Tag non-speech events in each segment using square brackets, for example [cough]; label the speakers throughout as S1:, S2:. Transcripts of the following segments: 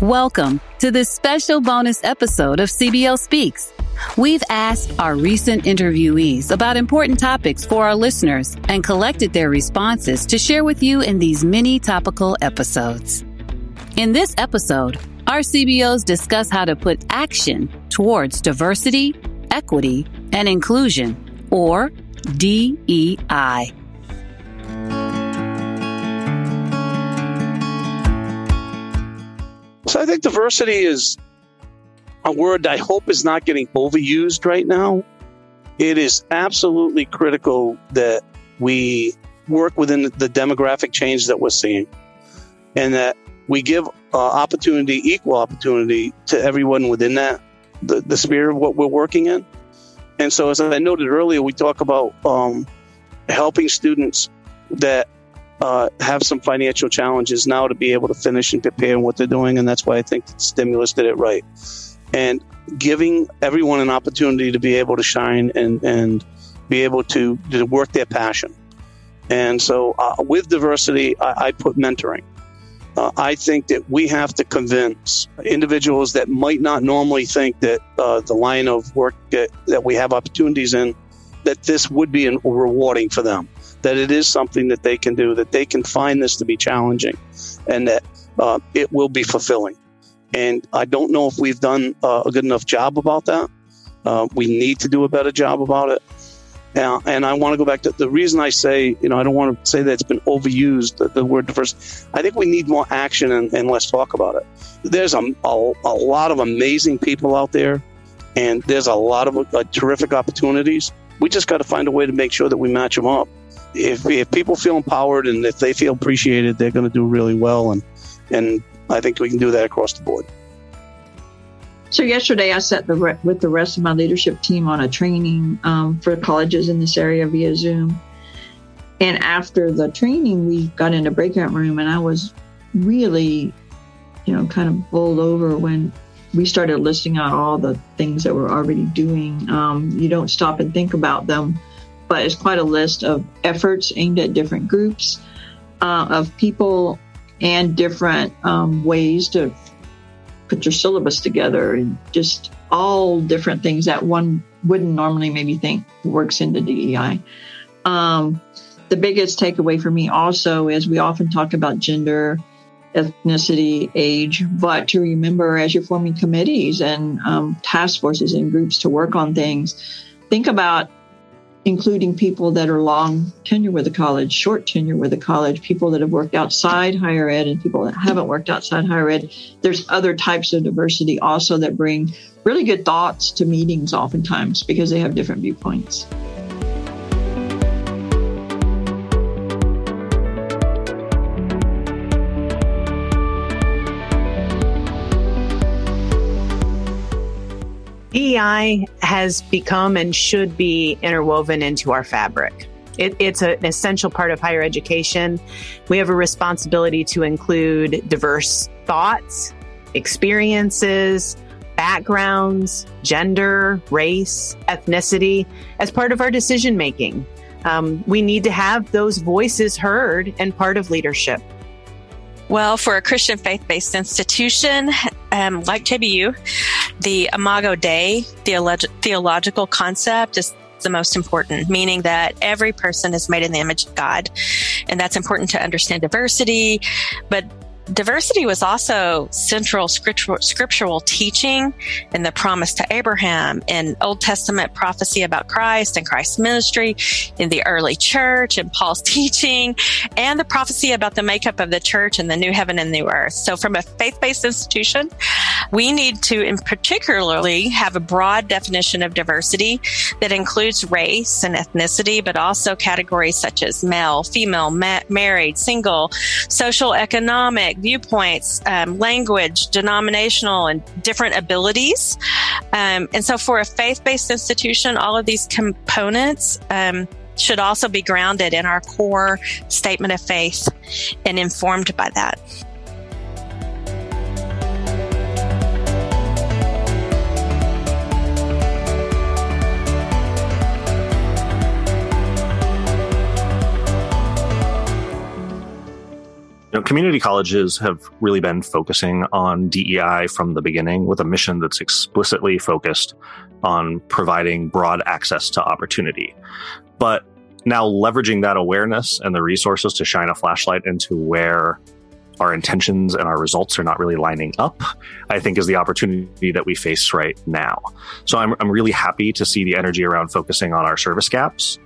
S1: Welcome to this special bonus episode of CBO Speaks. We've asked our recent interviewees about important topics for our listeners and collected their responses to share with you in these mini topical episodes. In this episode, our CBOs discuss how to put action towards diversity, equity, and inclusion, or DEI.
S2: So I think diversity is a word I hope is not getting overused right now. It is absolutely critical that we work within the demographic change that we're seeing and that we give uh, opportunity, equal opportunity to everyone within that, the, the spirit of what we're working in. And so, as I noted earlier, we talk about um, helping students that uh, have some financial challenges now to be able to finish and prepare in what they're doing. And that's why I think stimulus did it right. And giving everyone an opportunity to be able to shine and, and be able to, to work their passion. And so, uh, with diversity, I, I put mentoring. Uh, I think that we have to convince individuals that might not normally think that uh, the line of work that, that we have opportunities in, that this would be rewarding for them that it is something that they can do, that they can find this to be challenging, and that uh, it will be fulfilling. And I don't know if we've done uh, a good enough job about that. Uh, we need to do a better job about it. Now, and I want to go back to the reason I say, you know, I don't want to say that it's been overused, the, the word diverse. I think we need more action and, and let's talk about it. There's a, a, a, lot of amazing people out there, and there's a lot of uh, terrific opportunities. We just got to find a way to make sure that we match them up if, if people feel empowered and if they feel appreciated, they're going to do really well. And, and I think we can do that across the board.
S3: So yesterday, I sat the re- with the rest of my leadership team on a training um, for colleges in this area via Zoom. And after the training, we got in a breakout room, and I was really, you know, kind of bowled over when we started listing out all the things that we're already doing. Um, you don't stop and think about them but it's quite a list of efforts aimed at different groups uh, of people and different um, ways to put your syllabus together and just all different things that one wouldn't normally maybe think works into the DEI. Um, the biggest takeaway for me also is we often talk about gender, ethnicity, age, but to remember as you're forming committees and um, task forces and groups to work on things, think about including people that are long tenure with the college, short tenure with the college, people that have worked outside higher ed, and people that haven't worked outside higher ed. There's other types of diversity also that bring really good thoughts to meetings oftentimes because they have different viewpoints.
S4: DEI has become and should be interwoven into our fabric. It, it's an essential part of higher education. We have a responsibility to include diverse thoughts, experiences, backgrounds, gender, race, ethnicity as part of our decision making. Um, we need to have those voices heard and part of leadership.
S5: Well, for a Christian faith based institution um, like JBU, the Imago Dei theolog- theological concept is the most important, meaning that every person is made in the image of God. And that's important to understand diversity, but diversity was also central scriptural, scriptural teaching in the promise to Abraham in Old Testament prophecy about Christ and Christ's ministry in the early church and Paul's [laughs] teaching and the prophecy about the makeup of the church and the new heaven and new earth. So from a faith-based institution, we need to in particularly have a broad definition of diversity that includes race and ethnicity, but also categories such as male, female, ma- married, single, social, economic, viewpoints, um, language, denominational, and different abilities. Um, and so, for a faith based institution, all of these components um, should also be grounded in our core statement of faith and informed by that.
S6: Know, community colleges have really been focusing on DEI from the beginning with a mission that's explicitly focused on providing broad access to opportunity. But now leveraging that awareness and the resources to shine a flashlight into where our intentions and our results are not really lining up, I think is the opportunity that we face right now. So I'm, I'm really happy to see the energy around focusing on our service gaps.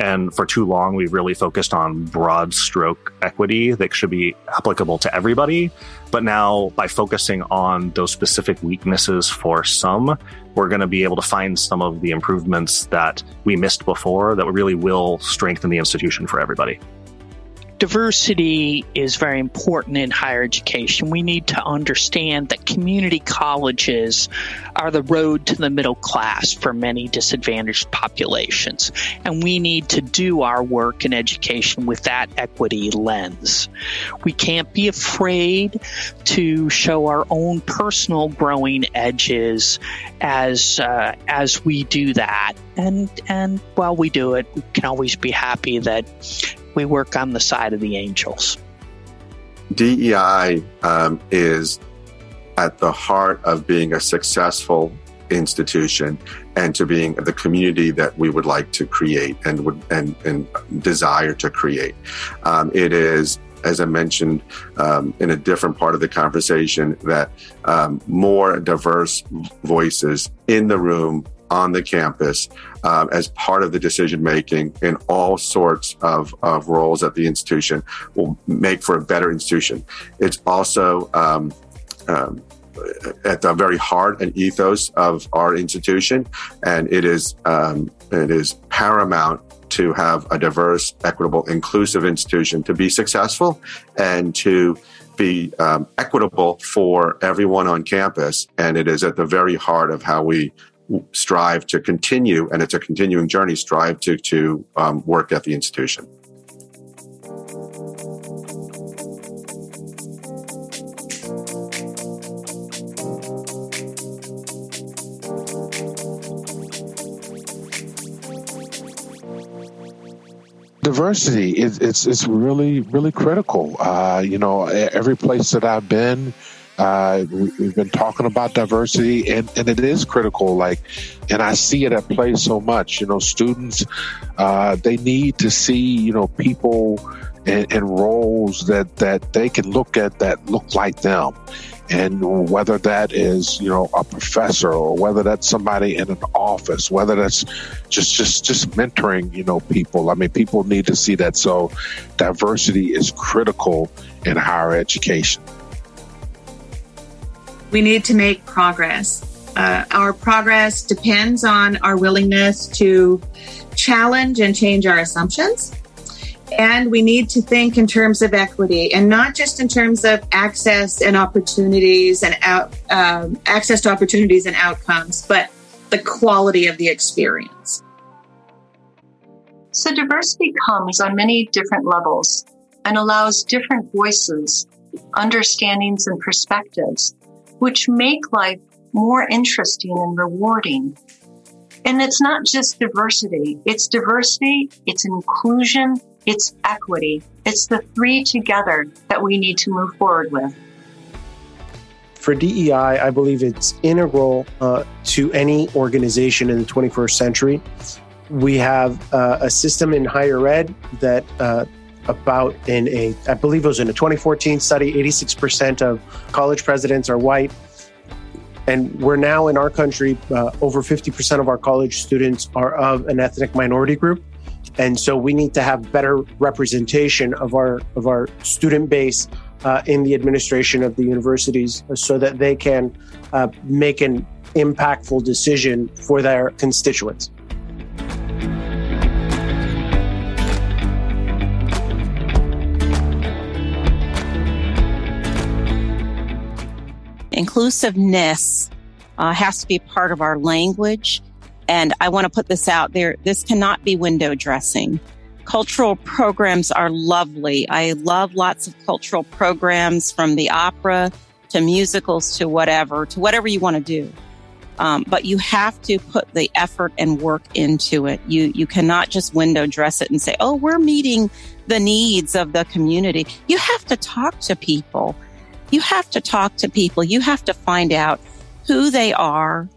S6: And for too long, we've really focused on broad stroke equity that should be applicable to everybody. But now, by focusing on those specific weaknesses for some, we're going to be able to find some of the improvements that we missed before that really will strengthen the institution for everybody
S7: diversity is very important in higher education. We need to understand that community colleges are the road to the middle class for many disadvantaged populations. And we need to do our work in education with that equity lens. We can't be afraid to show our own personal growing edges as uh, as we do that. And and while we do it, we can always be happy that we work on the side of the angels.
S8: DEI um, is at the heart of being a successful institution and to being the community that we would like to create and would and, and desire to create. Um, it is as I mentioned um, in a different part of the conversation, that um, more diverse voices in the room on the campus um, as part of the decision making in all sorts of, of roles at the institution will make for a better institution. It's also um, um, at the very heart and ethos of our institution, and it is um, it is paramount to have a diverse, equitable, inclusive institution to be successful and to be um, equitable for everyone on campus. And it is at the very heart of how we strive to continue, and it's a continuing journey, strive to, to um, work at the institution.
S9: diversity is it's it's really really critical. Uh, you know, every place that I've been, uh, we've been talking about diversity, and, and it is critical. Like, and I see it at play so much. You know, students uh, they need to see you know people and, and roles that that they can look at that look like them and whether that is you know a professor or whether that's somebody in an office whether that's just just just mentoring you know people i mean people need to see that so diversity is critical in higher education
S10: we need to make progress. Uh, our progress depends on our willingness to challenge and change our assumptions. And we need to think in terms of equity and not just in terms of access and opportunities and out, um, access to opportunities and outcomes, but the quality of the experience.
S11: So diversity comes on many different levels and allows different voices, understandings, and perspectives which make life more interesting and rewarding. And it's not just diversity. It's diversity, it's inclusion, it's equity. It's the three together that we need to move forward with.
S12: For DEI, I believe it's integral uh, to any organization in the 21st century. We have uh, a system in higher ed that uh, about in a, I believe it was in a 2014 study, 86% of college presidents are white. And we're now in our country, uh, over 50% of our college students are of an ethnic minority group. And so we need to have better representation of our, of our student base uh, in the administration of the universities so that they can uh, make an impactful decision for their constituents.
S13: Inclusiveness uh, has to be part of our language. And I want to put this out there. This cannot be window dressing. Cultural programs are lovely. I love lots of cultural programs from the opera to musicals to whatever, to whatever you want to do. Um, but you have to put the effort and work into it. You you cannot just window dress it and say, "Oh, we're meeting the needs of the community. You have to talk to people. You have to talk to people. You have to find out who they are,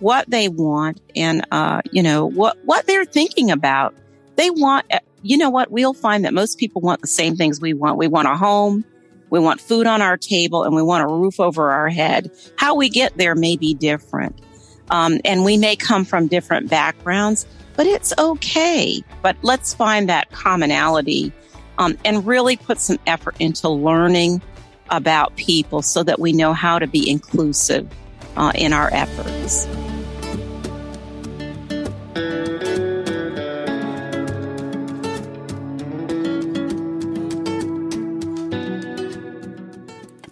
S13: what they want, and, uh, you know, what, what they're thinking about. They want, you know what? We'll find that most people want the same things we want. We want a home. We want food on our table and we want a roof over our head. How we get there may be different. Um, and we may come from different backgrounds, but it's okay. But let's find that commonality um, and really put some effort into learning about people so that we know how to be inclusive uh, in our efforts.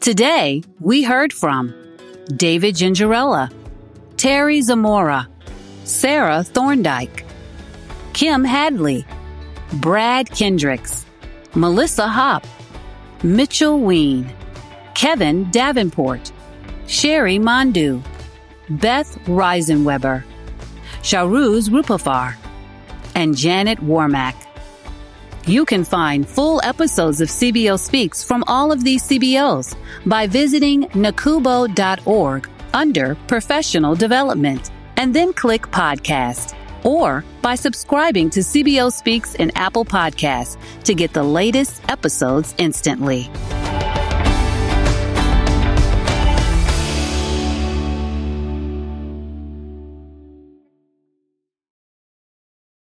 S1: Today, we heard from David Gingerella, Terry Zamora, Sarah Thorndike, Kim Hadley, Brad Kendricks, Melissa Hop, Mitchell Ween, Kevin Davenport, Sherry Mandu, Beth Reisenweber, Shahruz Rupafar, and Janet Warmack. You can find full episodes of CBO Speaks from all of these CBOs by visiting nacubo.org under Professional Development and then click Podcast or by subscribing to CBO Speaks in Apple Podcasts to get the latest episodes instantly.